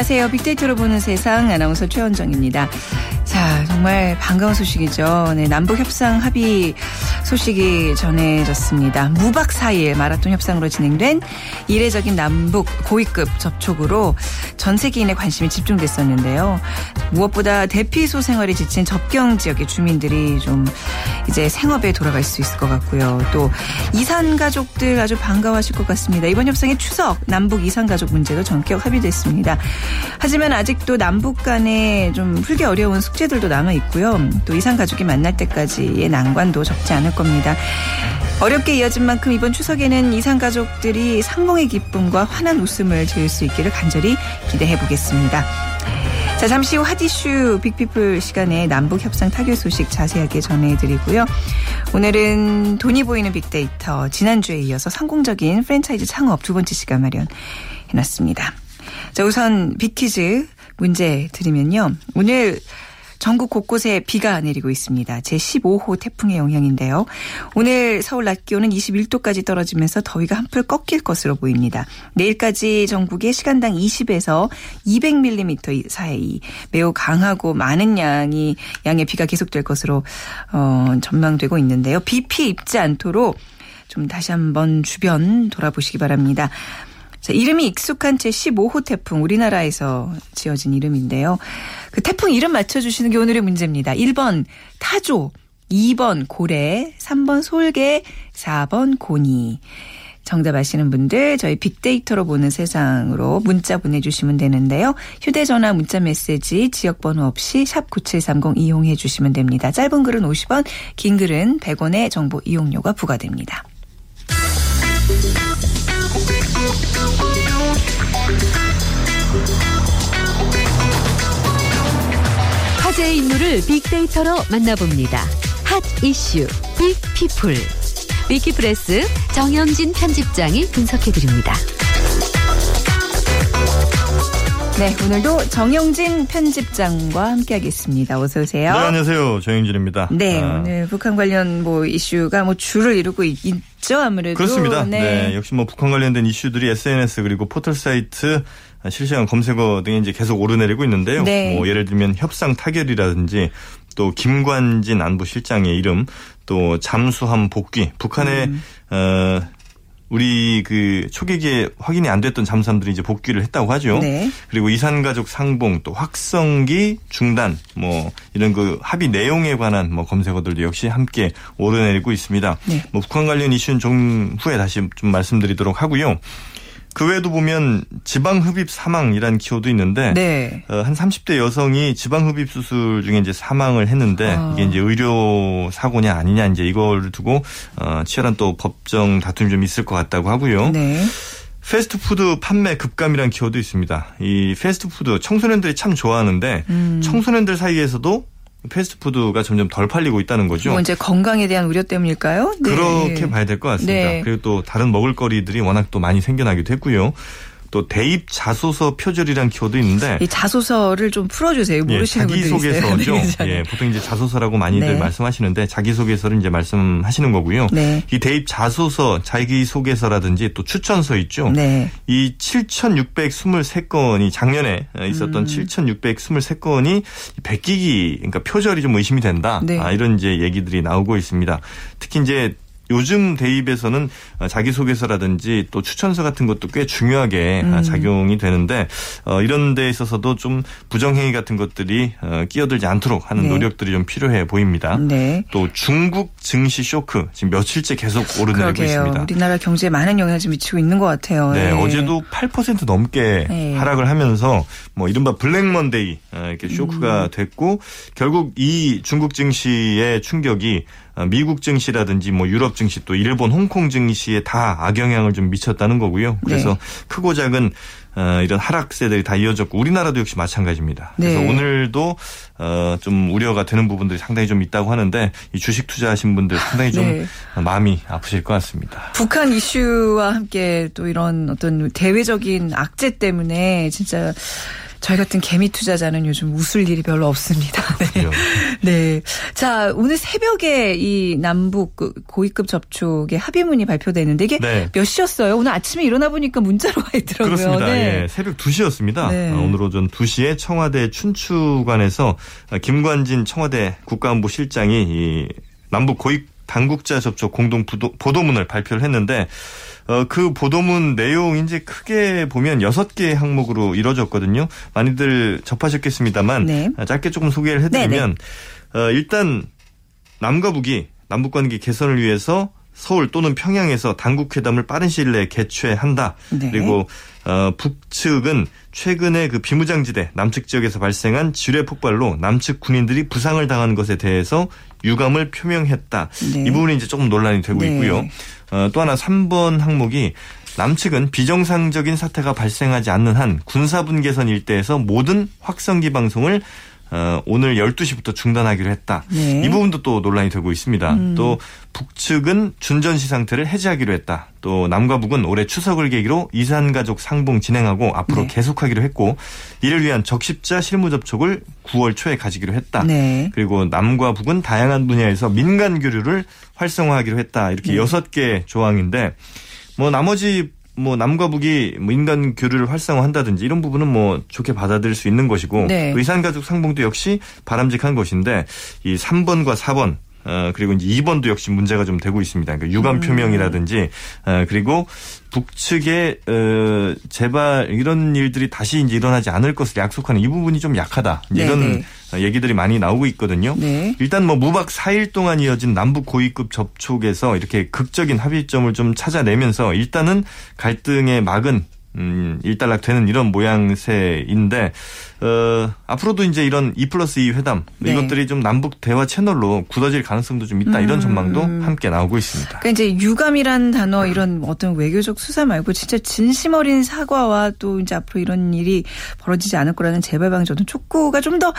안녕하세요. 빅데이터로 보는 세상 아나운서 최원정입니다. 자, 정말 반가운 소식이죠. 네, 남북 협상 합의 소식이 전해졌습니다. 무박 4일 마라톤 협상으로 진행된 이례적인 남북 고위급 접촉으로 전 세계인의 관심이 집중됐었는데요. 무엇보다 대피소 생활에 지친 접경 지역의 주민들이 좀 이제 생업에 돌아갈 수 있을 것 같고요. 또 이산 가족들 아주 반가워하실 것 같습니다. 이번 협상의 추석 남북 이산 가족 문제도 전격 합의됐습니다. 하지만 아직도 남북 간에 좀 풀기 어려운 숙제들도 남아 있고요. 또 이산 가족이 만날 때까지의 난관도 적지 않을 겁니다. 어렵게 이어진 만큼 이번 추석에는 이산 가족들이 상봉의 기쁨과 환한 웃음을 지을 수 있기를 간절히 기대해 보겠습니다. 자, 잠시 후 핫이슈 빅피플 시간에 남북 협상 타결 소식 자세하게 전해드리고요. 오늘은 돈이 보이는 빅데이터 지난주에 이어서 성공적인 프랜차이즈 창업 두 번째 시간 마련해놨습니다. 자, 우선 빅퀴즈 문제 드리면요. 오늘 전국 곳곳에 비가 내리고 있습니다. 제15호 태풍의 영향인데요. 오늘 서울 낮 기온은 21도까지 떨어지면서 더위가 한풀 꺾일 것으로 보입니다. 내일까지 전국에 시간당 20에서 200mm 사이 매우 강하고 많은 양이 양의 비가 계속될 것으로 어, 전망되고 있는데요. 비 피해 입지 않도록 좀 다시 한번 주변 돌아보시기 바랍니다. 자, 이름이 익숙한 제15호 태풍 우리나라에서 지어진 이름인데요. 그 태풍 이름 맞춰주시는 게 오늘의 문제입니다. 1번 타조, 2번 고래, 3번 솔개, 4번 고니. 정답 아시는 분들 저희 빅데이터로 보는 세상으로 문자 보내주시면 되는데요. 휴대전화 문자 메시지 지역번호 없이 샵 9730 이용해 주시면 됩니다. 짧은 글은 50원 긴 글은 100원의 정보 이용료가 부과됩니다. 화제의 인물을 빅데이터로 만나봅니다. 핫 이슈 빅피플 위키프레스 정영진 편집장이 분석해드립니다. 네, 오늘도 정영진 편집장과 함께하겠습니다. 어서 오세요. 네, 안녕하세요. 정영진입니다. 네, 아, 오늘 북한 관련 뭐 이슈가 뭐 줄을 이루고 있, 죠 아무래도. 그렇습니다. 네. 네. 역시 뭐 북한 관련된 이슈들이 SNS 그리고 포털 사이트 실시간 검색어 등에 이제 계속 오르내리고 있는데요. 네. 뭐 예를 들면 협상 타결이라든지 또 김관진 안보실장의 이름 또 잠수함 복귀 북한의 음. 어 우리 그 초계기에 확인이 안 됐던 잠수함들이 이제 복귀를 했다고 하죠. 네. 그리고 이산가족 상봉 또 확성기 중단 뭐 이런 그 합의 내용에 관한 뭐 검색어들도 역시 함께 오르내리고 있습니다. 네. 뭐 북한 관련 이슈는 좀 후에 다시 좀 말씀드리도록 하고요. 그 외에도 보면 지방 흡입 사망이라는 키워드도 있는데 네. 어, 한 30대 여성이 지방 흡입 수술 중에 이제 사망을 했는데 아. 이게 이제 의료 사고냐 아니냐 이제 이걸 두고 어, 치열한 또 법정 다툼이 좀 있을 것 같다고 하고요. 네. 패스트푸드 판매 급감이라는 키워드도 있습니다. 이 패스트푸드 청소년들이 참 좋아하는데 음. 청소년들 사이에서도 패스트푸드가 점점 덜 팔리고 있다는 거죠. 뭐 이제 건강에 대한 우려 때문일까요? 네. 그렇게 봐야 될 것 같습니다. 네. 그리고 또 다른 먹을거리들이 워낙 또 많이 생겨나기도 했고요. 또 대입 자소서 표절이라는 키워도 있는데 이 자소서를 좀 풀어주세요. 예, 모르시는 분들이 있어요. 자기소개서죠. 네, 잘. 예, 보통 이제 자소서라고 많이들 네. 말씀하시는데 자기소개서를 이제 말씀하시는 거고요. 네. 이 대입 자소서, 자기소개서라든지 또 추천서 있죠. 네. 이 7,623건이 작년에 있었던 음. 7,623건이 베끼기, 그러니까 표절이 좀 의심이 된다. 네. 아, 이런 이제 얘기들이 나오고 있습니다. 특히 이제 요즘 대입에서는 자기소개서라든지 또 추천서 같은 것도 꽤 중요하게 음. 작용이 되는데 어, 이런 데 있어서도 좀 부정행위 같은 것들이 어, 끼어들지 않도록 하는 네. 노력들이 좀 필요해 보입니다. 네. 또 중국 증시 쇼크 지금 며칠째 계속 오르내리고 그러게요. 있습니다. 우리나라 경제에 많은 영향을 좀 미치고 있는 것 같아요. 네, 네. 어제도 8% 넘게 네. 하락을 하면서 뭐 이른바 블랙먼데이 어, 이렇게 쇼크가 음. 됐고 결국 이 중국 증시의 충격이 어, 미국 증시라든지 뭐 유럽 증시 또 일본 홍콩 증시에 다 악영향을 좀 미쳤다는 거고요. 그래서 네. 크고 작은 어, 이런 하락세들이 다 이어졌고 우리나라도 역시 마찬가지입니다. 그래서 네. 오늘도 어, 좀 우려가 되는 부분들이 상당히 좀 있다고 하는데 이 주식 투자하신 분들 상당히 좀 네. 마음이 아프실 것 같습니다. 북한 이슈와 함께 또 이런 어떤 대외적인 악재 때문에 진짜 저희 같은 개미 투자자는 요즘 웃을 일이 별로 없습니다. 네. 네. 자, 오늘 새벽에 이 남북 그 고위급 접촉의 합의문이 발표되는데 이게 네. 몇 시였어요? 오늘 아침에 일어나 보니까 문자로 와 있더라고요. 그렇습니다. 네. 예, 새벽 2시였습니다. 네. 오늘 오전 2시에 청와대 춘추관에서 김관진 청와대 국가안보실장이 이 남북 고위 당국자 접촉 공동 보도문을 발표를 했는데 어, 그 보도문 내용 이제 크게 보면 여섯 개 항목으로 이루어졌거든요. 많이들 접하셨겠습니다만 네. 짧게 조금 소개를 해드리면 어, 일단 남과 북이 남북 관계 개선을 위해서 서울 또는 평양에서 당국 회담을 빠른 시일 내에 개최한다. 네. 그리고 어, 북측은 최근에 그 비무장지대 남측 지역에서 발생한 지뢰 폭발로 남측 군인들이 부상을 당한 것에 대해서 유감을 표명했다. 네. 이 부분이 이제 조금 논란이 되고 네. 있고요. 어, 또 하나 3번 항목이 남측은 비정상적인 사태가 발생하지 않는 한 군사분 개선 일대에서 모든 확성기 방송을 어, 오늘 12시부터 중단하기로 했다. 네. 음. 이 부분도 또 논란이 되고 있습니다. 또 북측은 준전시 상태를 해제하기로 했다. 또 남과 북은 올해 추석을 계기로 이산가족 상봉 진행하고 앞으로 네. 계속하기로 했고 이를 위한 적십자 실무 접촉을 9월 초에 가지기로 했다. 네. 그리고 남과 북은 다양한 분야에서 민간 교류를 활성화하기로 했다. 이렇게 네. 여섯 개 조항인데 뭐 나머지 뭐 남과 북이 뭐 인간 교류를 활성화한다든지 이런 부분은 뭐 좋게 받아들일 수 있는 것이고 네. 의산가족 상봉도 역시 바람직한 것인데 이 3번과 4번 어, 그리고 이제 2번도 역시 문제가 좀 되고 있습니다. 그러니까 유감 음. 표명이라든지, 어, 그리고 북측의, 어, 제발 이런 일들이 다시 이제 일어나지 않을 것을 약속하는 이 부분이 좀 약하다. 네, 이런 네. 어, 얘기들이 많이 나오고 있거든요. 네. 일단 뭐 무박 4일 동안 이어진 남북 고위급 접촉에서 이렇게 극적인 합의점을 좀 찾아내면서 일단은 갈등의 막은 음, 일단락 되는 이런 모양새인데 어, 앞으로도 이제 이런 2 플러스 2 회담 네. 이것들이 좀 남북 대화 채널로 굳어질 가능성도 좀 있다 이런 음. 전망도 함께 나오고 있습니다. 그러니까 이제 유감이란 단어 이런 어떤 외교적 수사 말고 진짜 진심 어린 사과와 또 이제 앞으로 이런 일이 벌어지지 않을 거라는 재발방 저는 촉구가 좀더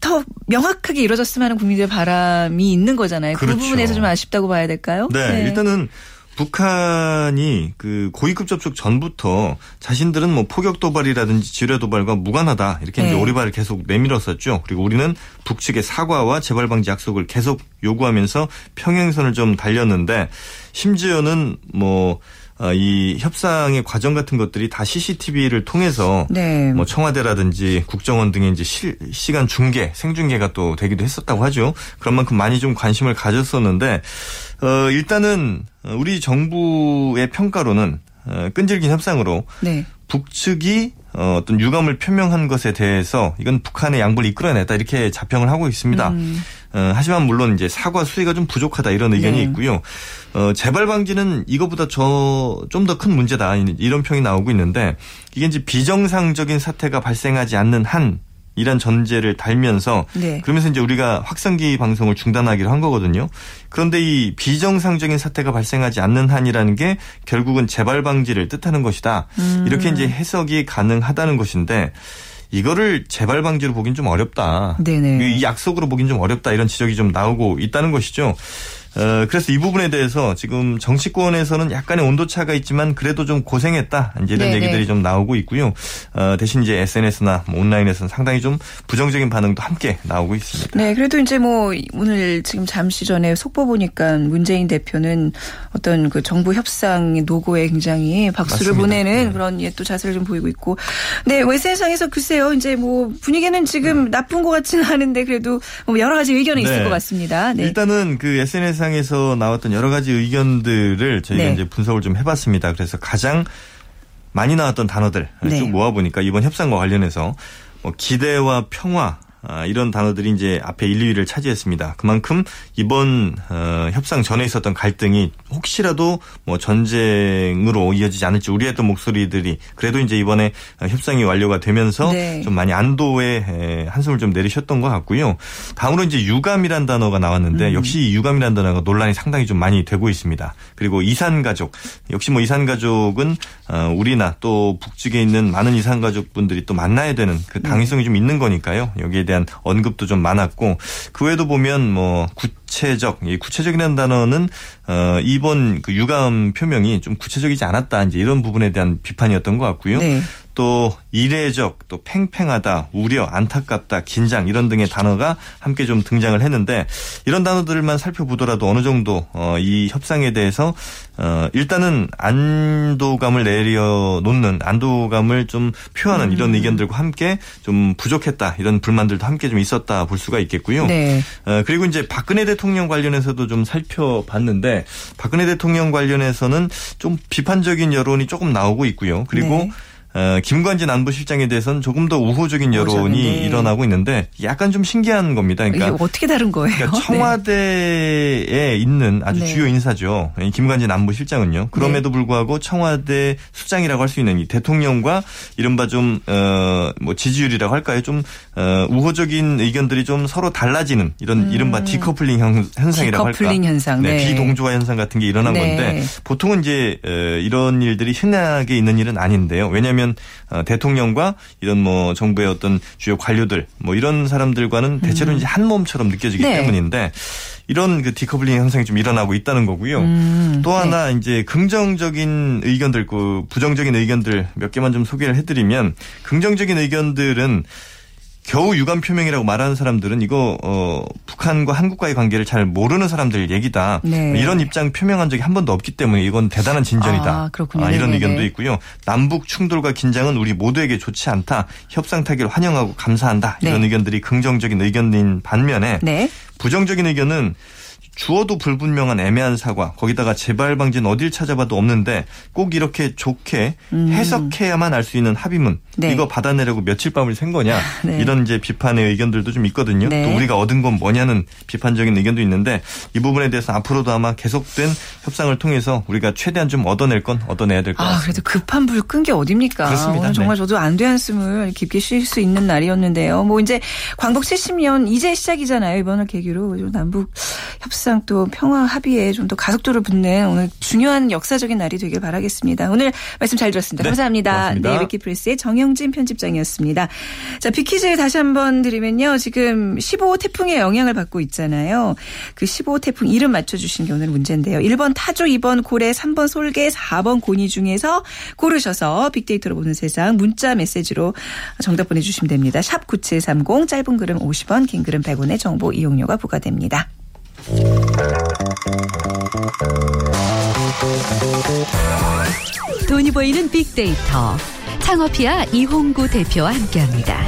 더 명확하게 이루어졌으면 하는 국민들의 바람이 있는 거잖아요. 그 그렇죠. 부분에서 좀 아쉽다고 봐야 될까요? 네, 일단은 북한이 그 고위급 접촉 전부터 자신들은 뭐 포격 도발이라든지 지뢰 도발과 무관하다 이렇게 이제 네. 오리발을 계속 내밀었었죠. 그리고 우리는 북측의 사과와 재발 방지 약속을 계속 요구하면서 평행선을 좀 달렸는데 심지어는 뭐. 어, 이 협상의 과정 같은 것들이 다 CCTV를 통해서 네. 뭐 청와대라든지 국정원 등의 이제 실시간 중계, 생중계가 또 되기도 했었다고 하죠. 그런 만큼 많이 좀 관심을 가졌었는데 어 일단은 우리 정부의 평가로는 어, 끈질긴 협상으로 네. 북측이 어, 어떤 유감을 표명한 것에 대해서 이건 북한의 양보를 이끌어냈다 이렇게 자평을 하고 있습니다. 음. 어, 하지만 물론 이제 사과 수위가 좀 부족하다 이런 의견이 네. 있고요. 어, 재발 방지는 이거보다 저 좀 더 큰 문제다 이런 평이 나오고 있는데 이게 이제 비정상적인 사태가 발생하지 않는 한 이란 전제를 달면서 네. 그러면서 이제 우리가 확성기 방송을 중단하기로 한 거거든요. 그런데 이 비정상적인 사태가 발생하지 않는 한이라는 게 결국은 재발 방지를 뜻하는 것이다. 음. 이렇게 이제 해석이 가능하다는 것인데 이거를 재발 방지로 보긴 좀 어렵다. 네네. 이 약속으로 보긴 좀 어렵다 이런 지적이 좀 나오고 있다는 것이죠. 어, 그래서 이 부분에 대해서 지금 정치권에서는 약간의 온도차가 있지만 그래도 좀 고생했다. 이제 이런 네네. 얘기들이 좀 나오고 있고요. 어, 대신 이제 SNS나 뭐 온라인에서는 상당히 좀 부정적인 반응도 함께 나오고 있습니다. 네, 그래도 이제 뭐 오늘 지금 잠시 전에 속보 보니까 문재인 대표는 어떤 그 정부 협상 노고에 굉장히 박수를 맞습니다. 보내는 네. 그런 예, 또 자세를 좀 보이고 있고. 네, 외세상에서 글쎄요, 이제 뭐 분위기는 지금 나쁜 것 같지는 않은데 그래도 뭐 여러 가지 있을 네. 것 같습니다. 네. 일단은 그 SNS 상에서 나왔던 여러 가지 의견들을 저희가 네. 이제 분석을 좀 해봤습니다. 그래서 가장 많이 나왔던 단어들 네. 쭉 모아보니까 이번 협상과 관련해서 뭐 기대와 평화 아, 이런 단어들이 이제 앞에 1, 2위를 차지했습니다. 그만큼 이번 어, 협상 전에 있었던 갈등이 혹시라도 뭐 전쟁으로 이어지지 않을지 우려했던 목소리들이 그래도 이제 이번에 어, 협상이 완료가 되면서 네. 좀 많이 안도의 에, 한숨을 좀 내리셨던 것 같고요. 다음으로 이제 유감이란 단어가 나왔는데 음. 역시 이 유감이란 단어가 논란이 상당히 좀 많이 되고 있습니다. 그리고 이산 가족 역시 뭐 이산 가족은 어, 우리나 또 북측에 있는 많은 이산 가족분들이 또 만나야 되는 그 당위성이 좀 있는 거니까요. 여기에 대한 언급도 좀 많았고 그 외에도 보면 뭐 구체적 이 구체적이라는 단어는 어, 이번 그 유감 표명이 좀 구체적이지 않았다 이제 이런 부분에 대한 비판이었던 것 같고요. 네. 또 이례적, 또 팽팽하다, 우려, 안타깝다, 긴장 이런 등의 단어가 함께 좀 등장을 했는데 이런 단어들만 살펴보더라도 어느 정도 어, 이 협상에 대해서 어, 일단은 안도감을 내려 놓는 안도감을 좀 표하는 이런 의견들과 함께 좀 부족했다 이런 불만들도 함께 좀 있었다 볼 수가 있겠고요. 네. 어, 그리고 이제 박근혜 대통령 관련해서도 좀 살펴봤는데 박근혜 대통령 관련해서는 좀 비판적인 여론이 조금 나오고 있고요. 그리고 네. 어, 김관진 안보실장에 대해서는 조금 더 우호적인 여론이 네. 일어나고 있는데 약간 좀 신기한 겁니다. 그러니까 어떻게 다른 거예요? 그러니까 네. 청와대에 있는 아주 네. 주요 인사죠. 이 김관진 안보실장은요. 그럼에도 네. 불구하고 청와대 수장이라고 할 수 있는 이 대통령과 이른바 좀, 어, 뭐 지지율이라고 할까요? 좀, 어, 우호적인 의견들이 좀 서로 달라지는 이런 이른바 디커플링 현- 현상이라고 할까. 음. 디커플링 현상, 네. 비동조화 현상 같은 게 일어난 네. 건데 보통은 이제 어, 이런 일들이 흔하게 있는 일은 아닌데요. 왜냐하면 어, 대통령과 이런 뭐 정부의 어떤 주요 관료들 뭐 이런 사람들과는 대체로 이제 한 몸처럼 느껴지기 음. 네. 때문인데 이런 그 디커플링 현상이 좀 일어나고 있다는 거고요. 음, 또 하나 이제 긍정적인 의견들, 그 부정적인 의견들 몇 개만 좀 소개를 해드리면 긍정적인 의견들은 겨우 유감 표명이라고 말하는 사람들은 이거 어 북한과 한국과의 관계를 잘 모르는 사람들 얘기다. 네. 이런 입장 표명한 적이 한 번도 없기 때문에 이건 대단한 진전이다. 아, 그렇군요. 이런 네네네. 의견도 있고요. 남북 충돌과 긴장은 우리 모두에게 좋지 않다. 협상 타기를 환영하고 감사한다. 이런 네. 의견들이 긍정적인 의견인 반면에 네. 부정적인 의견은 주어도 불분명한 애매한 사과 거기다가 재발 방지는 어딜 찾아봐도 없는데 꼭 이렇게 좋게 해석해야만 알 수 있는 합의문 음. 네. 이거 받아내려고 며칠 밤을 샌 거냐 네. 이런 이제 비판의 의견들도 좀 있거든요. 네. 또 우리가 얻은 건 뭐냐는 비판적인 의견도 있는데 이 부분에 대해서 앞으로도 아마 계속된 협상을 통해서 우리가 최대한 좀 얻어낼 건 얻어내야 될것 아, 같습니다. 그래도 급한 불 끈 게 어딥니까? 그렇습니다. 정말 네. 저도 안도의 한숨을 깊게 쉴 수 있는 날이었는데요. 뭐 이제 광복 70년 이제 시작이잖아요. 이번을 계기로 좀 남북 협상 또 평화 합의에 좀 더 가속도를 붙는 오늘 중요한 역사적인 날이 되길 바라겠습니다. 오늘 말씀 잘 들었습니다. 네, 감사합니다. 고맙습니다. 네, 위키프레스의 정영진 편집장이었습니다. 자, 퀴즈 다시 한번 드리면요. 지금 15호 태풍의 영향을 받고 있잖아요. 그 15호 태풍 이름 맞춰주신 게 오늘 문제인데요. 1번 타조, 2번 고래, 3번 솔개, 4번 고니 중에서 고르셔서 빅데이터로 보는 세상 문자 메시지로 정답 보내주시면 됩니다. 샵 9730 짧은 글은 50원 긴 글은 100원의 정보 이용료가 부과됩니다. 돈이 보이는 빅데이터. 창업이야 이홍구 대표와 함께합니다.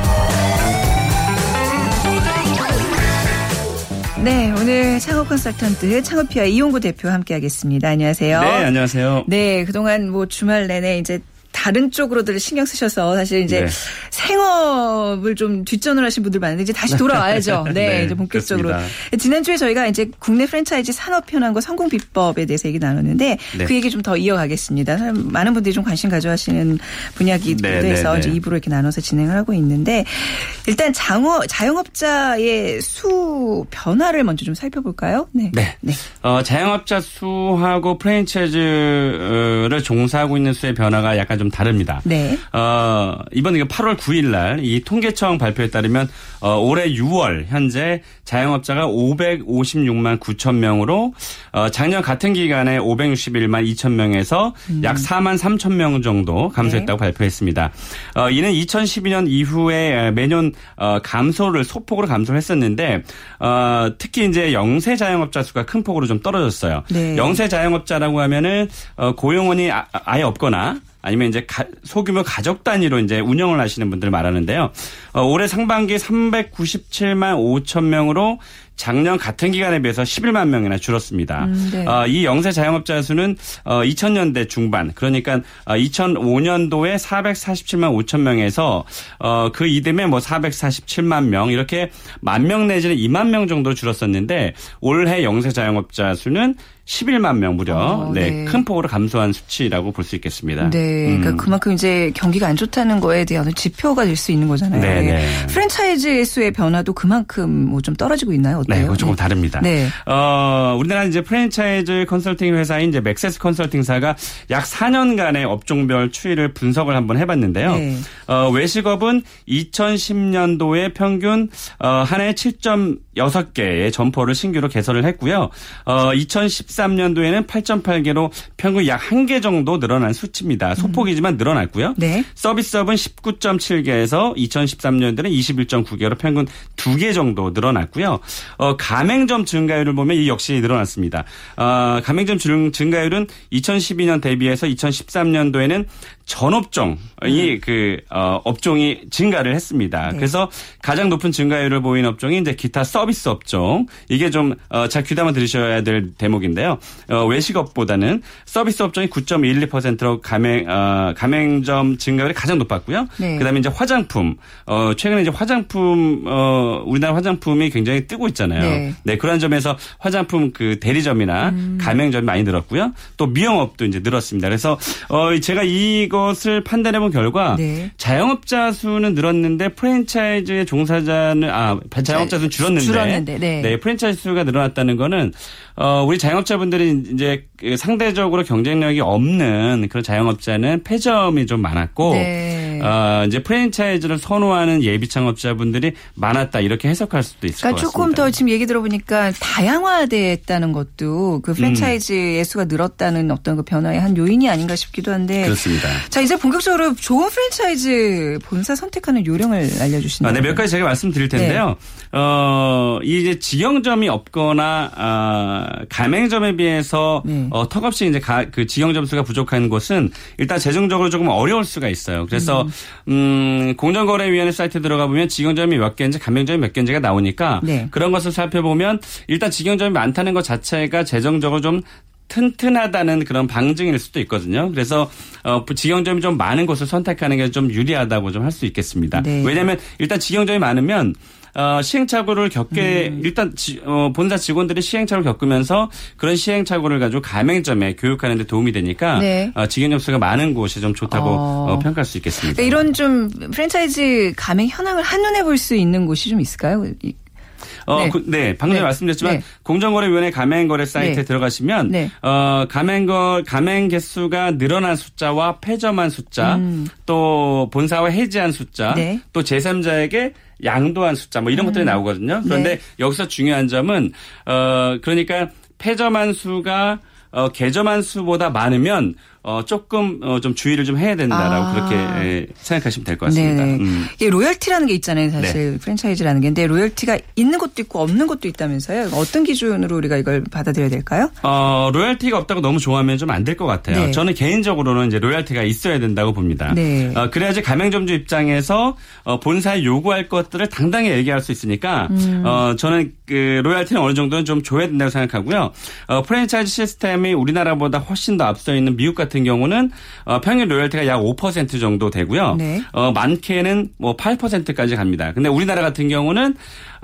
네, 오늘 창업 컨설턴트 창업피아 이용구 대표와 함께하겠습니다. 안녕하세요. 네, 안녕하세요. 네, 그동안 뭐 주말 내내 이제 다른 쪽으로들 신경 쓰셔서 사실 이제 네. 생업을 좀 뒷전을 하신 분들 많은데 이제 다시 돌아와야죠. 네, 네, 이제 본격적으로. 그렇습니다. 지난주에 저희가 이제 국내 프랜차이즈 산업 현황과 성공 비법에 대해서 얘기 나눴는데 네. 그 얘기 좀 더 이어가겠습니다. 많은 분들이 좀 관심 가져하시는 분야기도 네, 네, 해서 네. 이제 입으로 이렇게 나눠서 진행을 하고 있는데 일단 장어 자영업자의 수 변화를 먼저 좀 살펴볼까요? 네. 네. 네. 어, 자영업자 수하고 프랜차이즈를 종사하고 있는 수의 변화가 약간 좀 다릅니다. 네. 어, 이번 이게 8월 9일 날 이 통계청 발표에 따르면 어, 올해 6월 현재 자영업자가 556만 9천 명으로 어, 작년 같은 기간에 561만 2천 명에서 약 4만 3천 명 정도 감소했다고 발표했습니다. 어, 이는 2012년 이후에 매년 어, 감소를 소폭으로 감소를 했었는데 어, 특히 이제 영세 자영업자 수가 큰 폭으로 좀 떨어졌어요. 네. 영세 자영업자라고 하면은 어, 고용원이 아, 아예 없거나 아니면 이제 가- 소규모 가족 단위로 이제 운영을 하시는 분들 말하는데요. 어, 올해 상반기 397만 5천 명으로 작년 같은 기간에 비해서 11만 명이나 줄었습니다. 음, 네. 어, 이 영세 자영업자 수는 어, 2000년대 중반 그러니까 어, 2005년도에 447만 5천 명에서 어, 그 이듬해 뭐 447만 명 이렇게 만 명 내지는 2만 명 정도 줄었었는데 올해 영세 자영업자 수는 11만 명 무려 어, 네, 네. 큰 폭으로 감소한 수치라고 볼 수 있겠습니다. 네, 그러니까 음. 그만큼 이제 경기가 안 좋다는 거에 대한 지표가 될 수 있는 거잖아요. 네, 예. 네. 프랜차이즈 수의 변화도 그만큼 뭐 좀 떨어지고 있나요? 어때요? 네, 조금 다릅니다. 네. 어, 우리나라 이제 프랜차이즈 컨설팅 회사인 이제 맥세스 컨설팅사가 약 4년간의 업종별 추이를 분석을 한번 해봤는데요. 네. 어, 외식업은 2010년도에 평균 어, 한해 7.6개의 점포를 신규로 개설을 했고요. 어, 2013년도에는 8.8개로 평균 약한개 정도 늘어난 수치입니다. 소폭이지만 늘어났고요. 네. 서비스업은 19.7개에서 2013년도에는 21.9개로 평균 2개 정도 늘어났고요. 어, 가맹점 증가율을 보면 이 역시 늘어났습니다. 어, 가맹점 증, 증가율은 2012년 대비해서 2013년도에는 전업종이 그 어, 업종이 증가를 했습니다. 네. 그래서 가장 높은 증가율을 보인 업종이 이제 기타 서비스 업종 이게 좀 어, 잘 귀담아 들으셔야 될 대목인데요. 어, 외식업보다는 서비스 업종이 9.12%로 가맹 어, 가맹점 증가율이 가장 높았고요. 네. 그다음에 이제 화장품 어, 최근에 이제 화장품 어, 우리나라 화장품이 굉장히 뜨고 있잖아요. 네. 네, 그런 점에서 화장품 그 대리점이나 음. 가맹점이 많이 늘었고요. 또 미용업도 이제 늘었습니다. 그래서 어 제가 이 것을 판단해 본 결과 네. 자영업자 수는 늘었는데 프랜차이즈의 종사자는 아 자영업자 수는 줄었는데 줄었는데, 네. 프랜차이즈 수가 늘어났다는 거는 어 우리 자영업자분들이 이제 그 상대적으로 경쟁력이 없는 그런 자영업자는 폐점이 좀 많았고 네. 어 이제 프랜차이즈를 선호하는 예비 창업자분들이 많았다 이렇게 해석할 수도 있을 그러니까 것 같습니다. 조금 더 지금 얘기 들어보니까 다양화됐다는 것도 그 프랜차이즈의 수가 늘었다는 어떤 그 변화의 한 요인이 아닌가 싶기도 한데. 그렇습니다. 자 이제 본격적으로 좋은 프랜차이즈 본사 선택하는 요령을 알려주신다. 아, 네, 몇 가지 제가 말씀드릴 텐데요. 네. 어, 이제 직영점이 없거나, 아, 가맹점에 비해서, 네. 어, 턱없이 이제 가, 그 직영점 수가 부족한 곳은 일단 재정적으로 조금 어려울 수가 있어요. 그래서, 음, 공정거래위원회 사이트 들어가 보면 직영점이 몇 개인지 가맹점이 몇 개인지가 나오니까 네. 그런 것을 살펴보면 일단 직영점이 많다는 것 자체가 재정적으로 좀 튼튼하다는 그런 방증일 수도 있거든요. 그래서 어, 직영점이 좀 많은 곳을 선택하는 게 좀 유리하다고 좀 할 수 있겠습니다. 네. 왜냐하면 일단 직영점이 많으면 어, 시행착오를 겪게 음. 일단 지, 어, 본사 직원들이 시행착오를 겪으면서 그런 시행착오를 가지고 가맹점에 교육하는 데 도움이 되니까 네. 어, 직영 점 수가 많은 곳이 좀 좋다고 어. 어, 평가할 수 있겠습니다. 그러니까 이런 좀 프랜차이즈 가맹 현황을 한눈에 볼 수 있는 곳이 좀 있을까요? 이- 어, 네. 그- 네. 방금 전에 네. 말씀드렸지만 네. 공정거래위원회 가맹거래 사이트에 네. 들어가시면 네. 어, 가맹거 가맹 개수가 늘어난 숫자와 폐점한 숫자, 또 본사와 해지한 숫자, 음. 네. 또 제3자에게 양도한 숫자 뭐 이런 것들이 나오거든요. 그런데 네. 여기서 중요한 점은 어, 그러니까 폐점한 수가 어, 개점한 수보다 많으면 어, 조금 어, 좀 주의를 좀 해야 된다라고 아. 그렇게 예, 생각하시면 될 것 같습니다. 음. 이게 로열티라는 게 있잖아요, 사실 프랜차이즈라는 게. 근데 로열티가 있는 것도 있고 없는 것도 있다면서요. 어떤 기준으로 우리가 이걸 받아들여야 될까요? 어, 로열티가 없다고 너무 좋아하면 좀 안 될 것 같아요. 네. 저는 개인적으로는 이제 로열티가 있어야 된다고 봅니다. 네. 어, 그래야지 가맹점주 입장에서 어, 본사에 요구할 것들을 당당히 얘기할 수 있으니까 음. 어, 저는 그 로열티는 어느 정도는 좀 줘야 된다고 생각하고요. 어, 프랜차이즈 시스템이 우리나라보다 훨씬 더 앞서 있는 미국 같은 경우는 어, 평균 로열티가 약 5% 정도 되고요. 네. 어, 많게는 뭐 8%까지 갑니다. 근데 우리나라 같은 경우는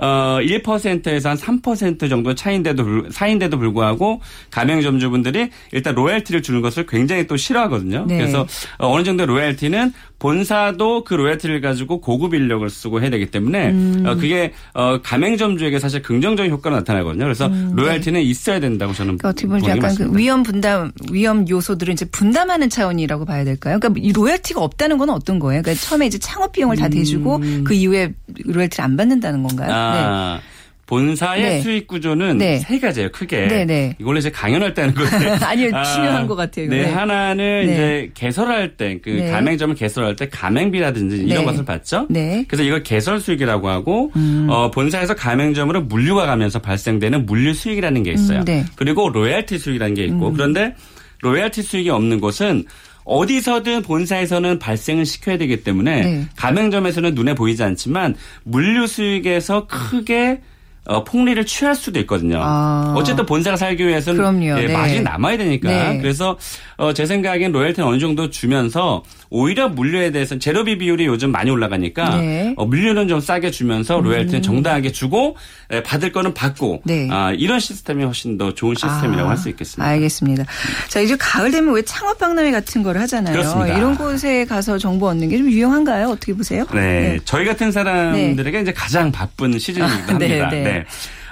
어, 1%에서 한 3% 정도 차인데도 불- 사인데도 불구하고 가맹점주분들이 일단 로열티를 주는 것을 굉장히 또 싫어하거든요. 네. 그래서 어, 어느 정도 로열티는 본사도 그 로열티를 가지고 고급 인력을 쓰고 해야 되기 때문에 음. 어, 그게 어, 가맹점주에게 사실 긍정적인 효과가 나타나거든요. 그래서 로열티는 있어야 된다고 저는 음, 네. 그러니까 어떻게 보면 약간 그. 위험 분담, 위험 요소들을 이제 분담하는 차원이라고 봐야 될까요? 그러니까 이 로열티가 없다는 건 어떤 거예요? 그러니까 처음에 이제 창업 비용을 다 대주고 그 이후에 로열티를 안 받는다는 건가요? 음. 아, 본사의 네. 수익 구조는 네. 세 가지예요, 크게. 네, 네. 이걸 이제 강연할 때 하는 건데. 아니요, 중요한 것 같아요. 네, 네. 하나는 네. 이제 개설할 때, 그 네. 가맹점을 개설할 때 가맹비라든지 이런 네. 것을 받죠. 네. 음. 그래서 이걸 개설 수익이라고 하고, 어, 본사에서 가맹점으로 물류가 가면서 발생되는 물류 수익이라는 게 있어요. 음, 네. 그리고 로열티 수익이라는 게 있고, 그런데 로열티 수익이 없는 곳은 어디서든 본사에서는 발생을 시켜야 되기 때문에 네. 가맹점에서는 눈에 보이지 않지만 물류 수익에서 크게 어, 폭리를 취할 수도 있거든요. 아. 어쨌든 본사가 살기 위해서는. 예, 네. 마진이 남아야 되니까. 네. 그래서 어, 제 생각엔 로열티는 어느 정도 주면서 오히려 물류에 대해서 재료비 비율이 요즘 많이 올라가니까 네. 음. 어, 물류는 좀 싸게 주면서 로열티는 정당하게 주고 예, 받을 거는 받고 네. 아, 이런 시스템이 훨씬 더 좋은 시스템이라고 아, 할수 있겠습니다. 알겠습니다. 자, 이제 가을 되면 왜 창업 박람회 같은 거를 하잖아요. 그렇습니다. 이런 곳에 가서 정보 얻는 게 좀 유용한가요? 어떻게 보세요? 네, 저희 같은 사람들에게 이제 가장 바쁜 시즌이기도 아, 네. 네. 네.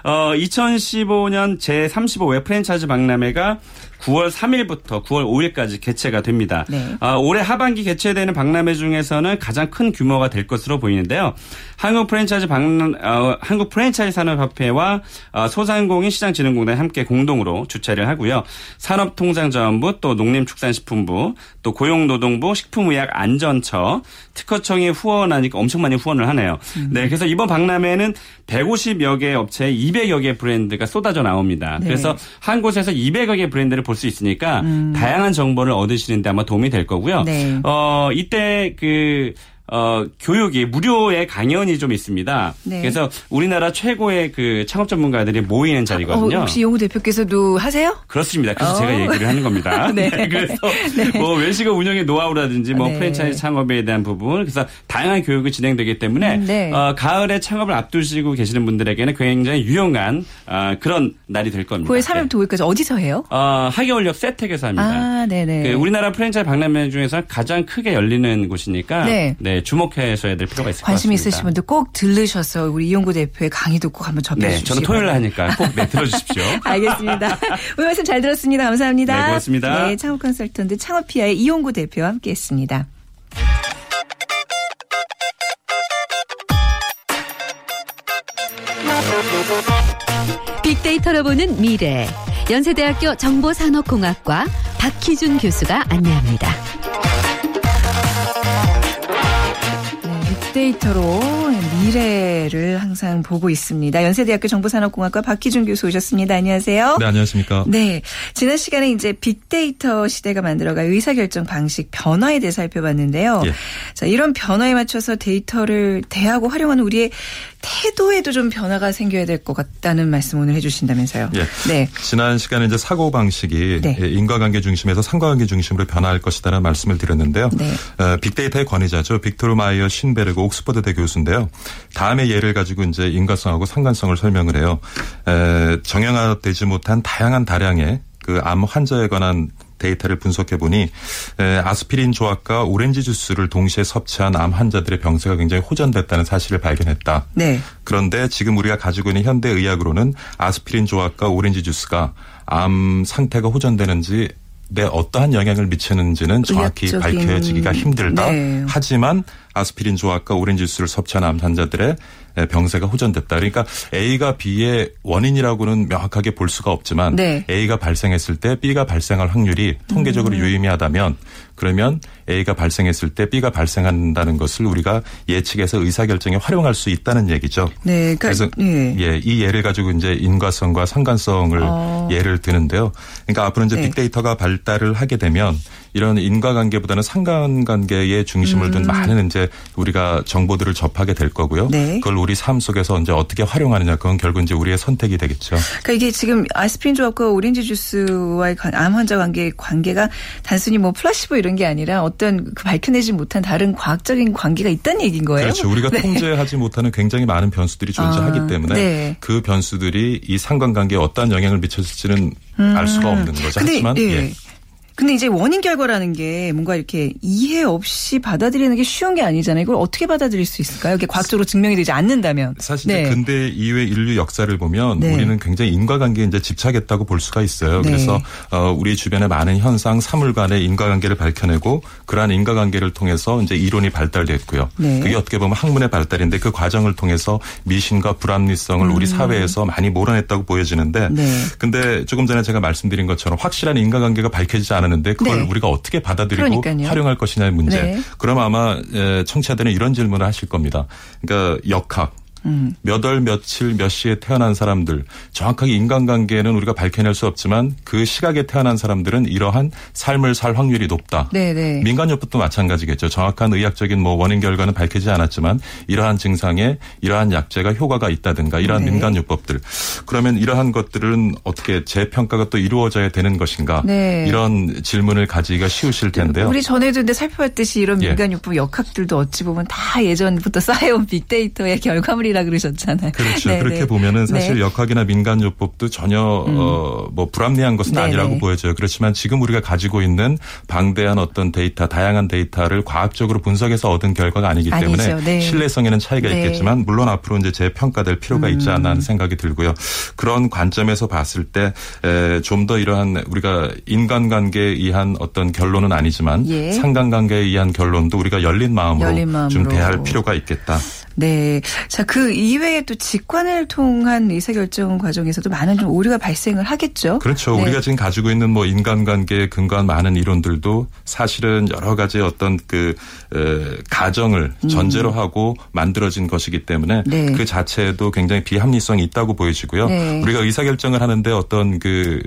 어, 2015년 제35 회 프랜차이즈 박람회가 9월 3일부터 9월 5일까지 개최가 됩니다. 네. 어, 올해 하반기 개최되는 박람회 중에서는 가장 큰 규모가 될 것으로 보이는데요. 한국 프랜차이즈 박람, 어, 한국 프랜차이즈 산업협회와 어, 소상공인 시장진흥공단이 함께 공동으로 주최를 하고요. 산업통상자원부 또 농림축산식품부 또 고용노동부 식품의약 안전처 특허청이 후원하니까 엄청 많이 후원을 하네요. 네, 그래서 이번 박람회는 150여 개 업체 200여 개 브랜드가 쏟아져 나옵니다. 네. 그래서 한 곳에서 200여 개 브랜드를 볼 수 있으니까 다양한 정보를 얻으시는데 아마 도움이 될 거고요. 음. 네. 어, 이때 그 어, 교육이 무료의 강연이 좀 있습니다. 네. 그래서 우리나라 최고의 그 창업 전문가들이 모이는 자리거든요. 어, 혹시 이용구 대표께서도 하세요? 그렇습니다. 그래서 어. 제가 얘기를 하는 겁니다. 네. 그래서 뭐 외식업 운영의 노하우라든지 뭐 네. 프랜차이즈 창업에 대한 부분 그래서 다양한 교육이 진행되기 때문에 음, 네. 어, 가을에 창업을 앞두시고 계시는 분들에게는 굉장히 유용한 어, 그런 날이 될 겁니다. 9월 3일부터 5일까지 어디서 해요? 어, 하계원역 세택에서 합니다. 아, 네네. 그 우리나라 프랜차이즈 박람회 중에서 가장 크게 열리는 곳이니까 네. 네, 주목해서야 될 필요가 있을 것 관심 같습니다. 있으신 분들 꼭 들르셔서 우리 이용구 대표의 강의도 꼭 한번 접해 네, 주시기 저는 토요일 날 하니까 꼭 네, 들어주십시오. 알겠습니다. 오늘 말씀 잘 들었습니다. 감사합니다. 네, 고맙습니다. 네, 창업 컨설턴트 창업피아의 이용구 대표와 함께했습니다. 빅데이터로 보는 미래. 연세대학교 정보산업공학과 박희준 교수가 안내합니다. 빅데이터로 미래를 항상 보고 있습니다. 연세대학교 정보산업공학과 박희준 교수 오셨습니다. 안녕하세요. 네, 안녕하십니까. 네. 지난 시간에 이제 빅데이터 시대가 만들어갈 의사결정 방식 변화에 대해 살펴봤는데요. 예. 자, 이런 변화에 맞춰서 데이터를 대하고 활용하는 우리의 태도에도 좀 변화가 생겨야 될 것 같다는 말씀 오늘 해주신다면서요. 예. 네. 지난 시간에 이제 사고 방식이 네. 예, 인과관계 중심에서 상관관계 중심으로 변화할 것이다라는 말씀을 드렸는데요. 네. 어, 빅데이터의 권위자죠. 빅토르 마이어 쇤베르거 옥스퍼드 대 교수인데요. 다음의 예를 가지고 이제 인과성하고 상관성을 설명을 해요. 에, 정형화되지 못한 다양한 다량의 그 암 환자에 관한 데이터를 분석해 보니 에, 아스피린 조합과 오렌지 주스를 동시에 섭취한 암 환자들의 병세가 굉장히 호전됐다는 사실을 발견했다. 네. 그런데 지금 우리가 가지고 있는 현대 의학으로는 아스피린 조합과 오렌지 주스가 암 상태가 호전되는지 내 어떠한 영향을 미치는지는 정확히 밝혀지기가 힘들다. 네. 하지만 아스피린 조합과 오렌지 주스를 섭취한 암 환자들의 병세가 호전됐다. 그러니까 A가 B의 원인이라고는 명확하게 볼 수가 없지만 네. A가 발생했을 때 B가 발생할 확률이 통계적으로 음. 유의미하다면 그러면 A가 발생했을 때 B가 발생한다는 것을 우리가 예측해서 의사결정에 활용할 수 있다는 얘기죠. 네. 그러니까, 그래서 예. 예, 이 예를 가지고 이제 인과성과 상관성을 어. 예를 드는데요. 그러니까 앞으로 이제 네. 빅데이터가 발달을 하게 되면 이런 인과관계보다는 상관관계에 중심을 둔 많은 이제 우리가 정보들을 접하게 될 거고요. 음. 네. 그걸 우리 삶 속에서 이제 어떻게 활용하느냐 그건 결국 이제 우리의 선택이 되겠죠. 그러니까 이게 지금 아스피린 조합과 오렌지 주스와의 관- 암 환자 관계 관계가 단순히 뭐 플라시보 이런 게 아니라 어떤 그 밝혀내지 못한 다른 과학적인 관계가 있다는 얘기인 거예요. 그렇죠. 우리가 네. 통제하지 못하는 굉장히 많은 변수들이 존재하기 아, 때문에 네. 그 변수들이 이 상관관계에 어떠한 영향을 미쳤을지는 알 수가 없는 거죠. 하지만 예. 예. 근데 이제 원인 결과라는 게 뭔가 이렇게 이해 없이 받아들이는 게 쉬운 게 아니잖아요. 이걸 어떻게 받아들일 수 있을까요? 이게 과학적으로 증명이 되지 않는다면. 사실 이제 근대 이후의 인류 역사를 보면 네. 우리는 굉장히 인과관계에 이제 집착했다고 볼 수가 있어요. 네. 그래서 어 우리 주변의 많은 현상, 사물 간의 인과관계를 밝혀내고 그러한 인과관계를 통해서 이제 이론이 발달됐고요. 네. 그게 어떻게 보면 학문의 발달인데 그 과정을 통해서 미신과 불합리성을 우리 사회에서 많이 몰아냈다고 보여지는데 음. 네. 근데 조금 전에 제가 말씀드린 것처럼 확실한 인과관계가 밝혀지지 않 았는데 그걸 네. 우리가 어떻게 받아들이고 그러니까요. 활용할 것이냐의 문제. 네. 그럼 아마 에, 청취자들은 이런 질문을 하실 겁니다. 그러니까 역학 음. 몇월 며칠 몇 시에 태어난 사람들 정확하게 인간관계는 우리가 밝혀낼 수 없지만 그 시각에 태어난 사람들은 이러한 삶을 살 확률이 높다. 네네. 민간요법도 마찬가지겠죠. 정확한 의학적인 뭐 원인 결과는 밝히지 않았지만 이러한 증상에 이러한 약제가 효과가 있다든가 이러한 네. 민간요법들. 그러면 이러한 것들은 어떻게 재평가가 또 이루어져야 되는 것인가? 네. 이런 질문을 가지기가 쉬우실 텐데요. 우리 전에도 근데 살펴봤듯이 이런 예. 민간요법 역학들도 어찌 보면 다 예전부터 쌓여온 빅데이터의 결과물이라는 역학이라 그러셨잖아요. 그렇죠. 네, 그렇게 네. 보면은 사실 네. 역학이나 민간요법도 전혀 어, 뭐 불합리한 것은 네네. 아니라고 보여져요. 그렇지만 지금 우리가 가지고 있는 방대한 어떤 데이터, 다양한 데이터를 과학적으로 분석해서 얻은 결과가 아니기 때문에. 네. 신뢰성에는 차이가 네. 있겠지만 물론 앞으로 이제 재평가될 필요가 있지 않나 음. 하는 생각이 들고요. 그런 관점에서 봤을 때 좀 더 이러한 우리가 인간관계에 의한 어떤 결론은 아니지만 예. 상관관계에 의한 결론도 우리가 열린 마음으로, 열린 좀. 대할 필요가 있겠다. 네. 자, 그 이외에 또 직관을 통한 의사결정 과정에서도 많은 좀 오류가 발생을 하겠죠. 그렇죠. 네. 우리가 지금 가지고 있는 뭐 인간관계에 근거한 많은 이론들도 사실은 여러 가지 어떤 그 에, 가정을 전제로 하고 만들어진 것이기 때문에 음. 네. 그 자체에도 굉장히 비합리성이 있다고 보여지고요. 네. 우리가 의사결정을 하는데 어떤 그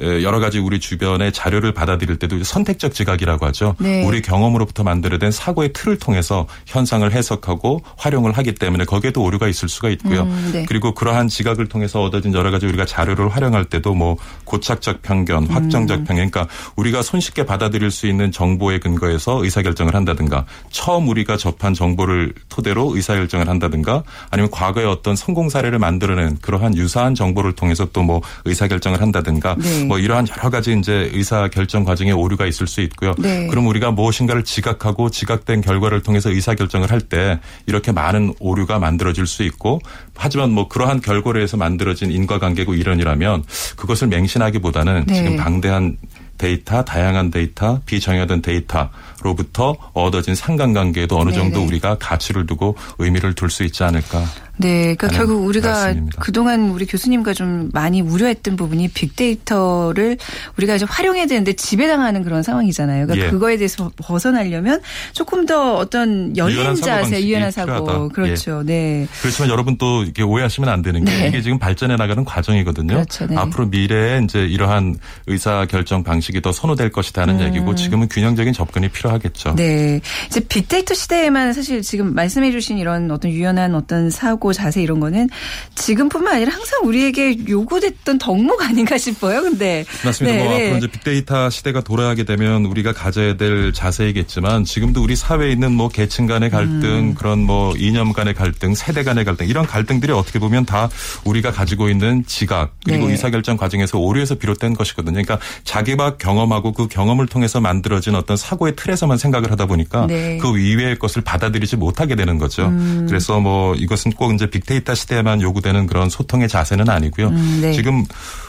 에, 여러 가지 우리 주변의 자료를 받아들일 때도 선택적 지각이라고 하죠. 네. 우리 경험으로부터 만들어낸 사고의 틀을 통해서 현상을 해석하고 활용을 하기 때문에 거기에도 오류가 있을 수가 있고요. 음, 네. 그리고 그러한 지각을 통해서 얻어진 여러 가지 우리가 자료를 활용할 때도 뭐 고착적 편견, 확정적 음. 편견, 그러니까 우리가 손쉽게 받아들일 수 있는 정보에 근거해서 의사결정을 한다든가 처음 우리가 접한 정보를 토대로 의사결정을 한다든가 아니면 과거의 어떤 성공 사례를 만들어낸 그러한 유사한 정보를 통해서 또 뭐 의사결정을 한다든가 네. 뭐 이러한 여러 가지 이제 의사결정 과정에 오류가 있을 수 있고요. 네. 그럼 우리가 무엇인가를 지각하고 지각된 결과를 통해서 의사결정을 할 때 이렇게 많은 오류가 만들어질 수 있고 하지만 뭐 그러한 결과로 해서 만들어진 인과관계고 이론이라면 그것을 맹신하기보다는 네. 지금 방대한 데이터, 다양한 데이터, 비정의된 데이터 로부터 얻어진 상관관계에도 어느 정도 네네. 우리가 가치를 두고 의미를 둘 수 있지 않을까. 네, 그러니까 결국 우리가 말씀입니다. 그동안 우리 교수님과 좀 많이 우려했던 부분이 빅데이터를 우리가 이제 활용해야 되는데 지배당하는 그런 상황이잖아요. 그러니까 예. 그거에 대해서 벗어나려면 조금 더 어떤 열린 자세, 유연한 사고, 필요하다. 그렇죠. 네. 그렇지만 여러분 또 이렇게 오해하시면 안 되는 게 네. 이게 지금 발전해 나가는 과정이거든요. 그렇죠, 네. 앞으로 미래에 이제 이러한 의사 결정 방식이 더 선호될 것이다는 얘기고 지금은 균형적인 접근이 필요하 겠죠. 음. 네. 이제 빅데이터 시대에만 사실 지금 말씀해 주신 이런 어떤 유연한 어떤 사고 자세 이런 거는 지금뿐만 아니라 항상 우리에게 요구됐던 덕목 아닌가 싶어요. 근데 맞습니다. 네, 뭐 네. 앞으로 이제 빅데이터 시대가 돌아가게 되면 우리가 가져야 될 자세이겠지만 지금도 우리 사회에 있는 뭐 계층 간의 갈등, 음. 그런 뭐 이념 간의 갈등, 세대 간의 갈등 이런 갈등들이 어떻게 보면 다 우리가 가지고 있는 지각 그리고 네. 의사결정 과정에서 오류에서 비롯된 것이거든요. 그러니까 자기가 경험하고 그 경험을 통해서 만들어진 어떤 사고의 틀에서 만 생각을 하다 보니까 네. 음. 그 이외의 것을 받아들이지 못하게 되는 거죠. 그래서 뭐 이것은 꼭 이제 빅데이터 시대에만 요구되는 그런 소통의 자세는 아니고요. 음, 네. 지금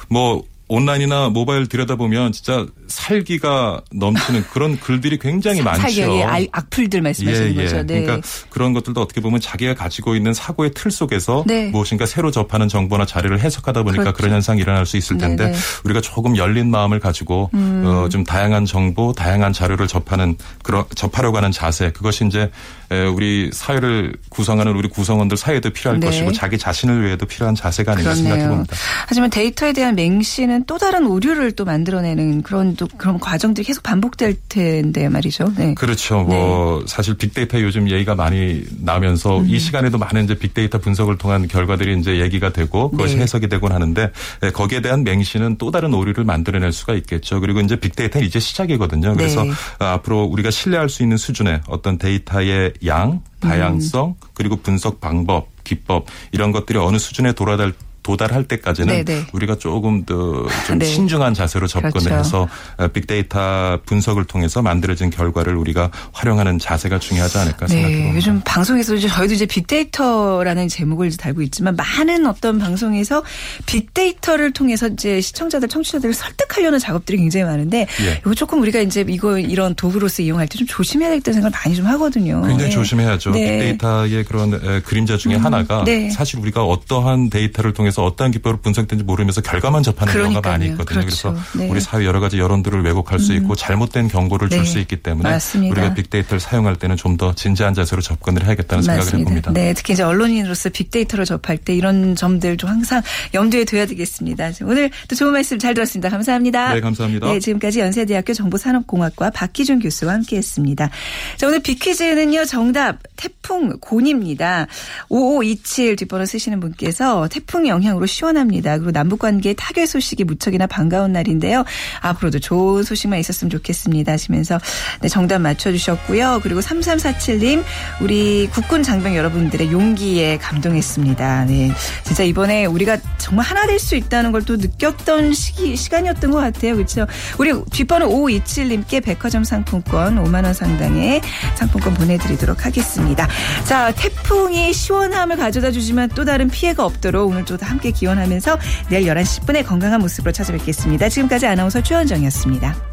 뭐 온라인이나 모바일 들여다보면 진짜 살기가 넘치는 그런 글들이 굉장히 많죠. 예, 아- 악플들 말씀하시는 거죠. 네. 그러니까 그런 것들도 어떻게 보면 자기가 가지고 있는 사고의 틀 속에서 네. 무엇인가 새로 접하는 정보나 자료를 해석하다 보니까 그렇죠. 그런 현상이 일어날 수 있을 텐데 네네. 음. 우리가 조금 열린 마음을 가지고 어, 좀 다양한 정보, 다양한 자료를 접하는 그런 접하려고 하는 자세 그것이 이제 에, 우리 사회를 구성하는 우리 구성원들 사이에도 필요할 네. 것이고 자기 자신을 위해도 필요한 자세가 아닌가 생각해 그렇네요. 봅니다. 하지만 데이터에 대한 맹 시는 또 다른 오류를 또 만들어내는 그런 또 그런 과정들이 계속 반복될 텐데 말이죠. 네. 그렇죠. 뭐 사실 빅데이터 요즘 얘기가 많이 나면서 음. 이 시간에도 많은 이제 빅데이터 분석을 통한 결과들이 이제 얘기가 되고 그것이 네. 해석이 되곤 하는데 예, 거기에 대한 맹시는 또 다른 오류를 만들어낼 수가 있겠죠. 그리고 이제 빅데이터는 이제 시작이거든요. 그래서 네. 어, 앞으로 우리가 신뢰할 수 있는 수준의 어떤 데이터의 양, 다양성, 음. 그리고 분석 방법, 기법 이런 것들이 어느 수준에 도달할 도달할 때까지는 네네. 우리가 조금 더좀 네. 신중한 자세로 접근을 그렇죠. 해서 어, 빅데이터 분석을 통해서 만들어진 결과를 우리가 활용하는 자세가 중요하지 않을까 네, 봅니다. 요즘 방송에서 이제 저희도 이제 빅데이터라는 제목을 달고 있지만 많은 어떤 방송에서 빅데이터를 통해서 이제 시청자들, 청취자들을 설득하려는 작업들이 굉장히 많은데 예. 이거 조금 우리가 이제 이거 이런 도구로서 이용할 때 좀 조심해야 되겠다는 생각을 많이 좀 하거든요. 굉장히 네. 조심해야죠. 네. 빅데이터의 그런 에, 그림자 중에 하나가 네. 사실 우리가 어떠한 데이터를 통해서 어떠한 기법으로 분석된지 모르면서 결과만 접하는 경우가 그러니까요. 많이 있거든요. 그렇죠. 래서 네. 우리 사회 여러 가지 여론들을 왜곡할 수 있고 잘못된 경고를 줄 네. 수 있기 때문에 맞습니다. 우리가 빅데이터를 사용할 때는 좀 더 진지한 자세로 접근을 해야겠다는 생각을 맞습니다. 해봅니다. 네, 특히 이제 언론인으로서 빅데이터를 접할 때 이런 점들 좀 항상 염두에 둬야 되겠습니다. 오늘 또 좋은 말씀 잘 들었습니다. 감사합니다. 네, 감사합니다. 네, 지금까지 연세대학교 정보산업공학과 박기준 교수와 함께했습니다. 자, 오늘 빅퀴즈는요 정답 태풍 곤입니다. 5527 뒷번호 쓰시는 분께서 태풍 영향 영향으로 시원합니다. 그리고 남북 관계 타결 소식이 무척이나 반가운 날인데요. 앞으로도 좋은 소식만 있었으면 좋겠습니다 하시면서 네, 정답 맞춰주셨고요. 그리고 3347님 우리 국군 장병 여러분들의 용기에 감동했습니다. 네, 진짜 이번에 우리가 정말 하나 될 수 있다는 걸 또 느꼈던 시기 시간이었던 것 같아요. 그렇죠? 우리 뒷번호 5527님께 백화점 상품권 5만 원 상당의 상품권 보내드리도록 하겠습니다. 자, 태풍이 시원함을 가져다 주지만 또 다른 피해가 없도록 오늘도 다 함께 기원하면서 내일 11시 10분에 건강한 모습으로 찾아뵙겠습니다. 지금까지 아나운서 최원정이었습니다.